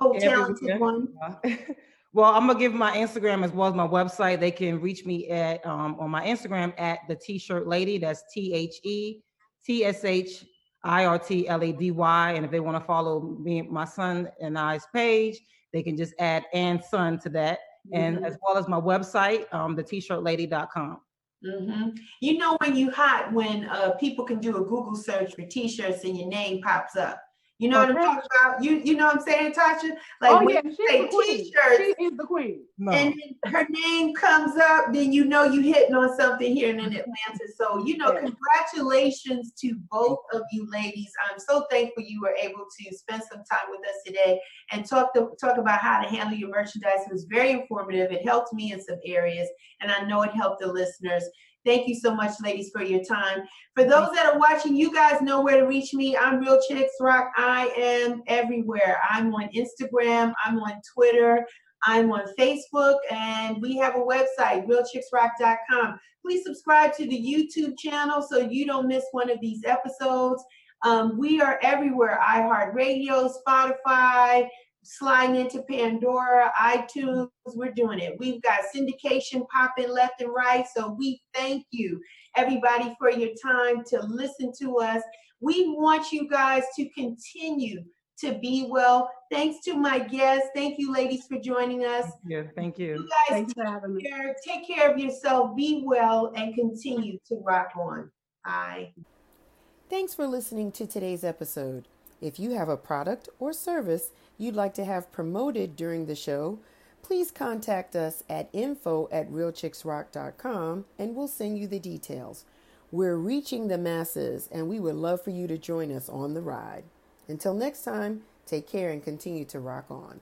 Oh, talented Everywhere. one. well, I'm gonna give my Instagram as well as my website. They can reach me at um, on my Instagram at the T-shirt lady. That's T H E T S H I R T L A D Y. And if they want to follow me, my son and I's page, they can just add and son to that. And Mhm. as well as my website, um, the t-shirtlady.com. Mhm. You know when you hot when uh people can do a Google search for t-shirts and your name pops up. You know what I'm talking about? You you know what I'm saying, Tasha? Like oh when yeah, you she's say the queen. t-shirts She is the queen. No. and then her name comes up, then you know you're hitting on something here in mm-hmm. Atlanta. So you know, Yeah. congratulations to both of you ladies. I'm so thankful you were able to spend some time with us today and talk to, talk about how to handle your merchandise. It was very informative. It helped me in some areas, and I know it helped the listeners. Thank you so much, ladies, for your time. For those that are watching, you guys know where to reach me. I'm Real Chicks Rock. I am everywhere. I'm on Instagram. I'm on Twitter. I'm on Facebook, and we have a website, realchicksrock.com. Please subscribe to the YouTube channel so you don't miss one of these episodes. Um, we are everywhere iHeartRadio, Spotify, sliding into Pandora, iTunes. We're doing it. We've got syndication popping left and right. So we thank you, everybody, for your time to listen to us. We want you guys to continue to be well. Thanks to my guests. Thank you, ladies, for joining us. Yeah, thank you. You guys Thanks for having me. take care, take care of yourself, be well, and continue to rock on. Bye. Thanks for listening to today's episode. If you have a product or service you'd like to have promoted during the show, please contact us at info at realchicksrock.com and we'll send you the details. We're reaching the masses and we would love for you to join us on the ride. Until next time, take care and continue to rock on.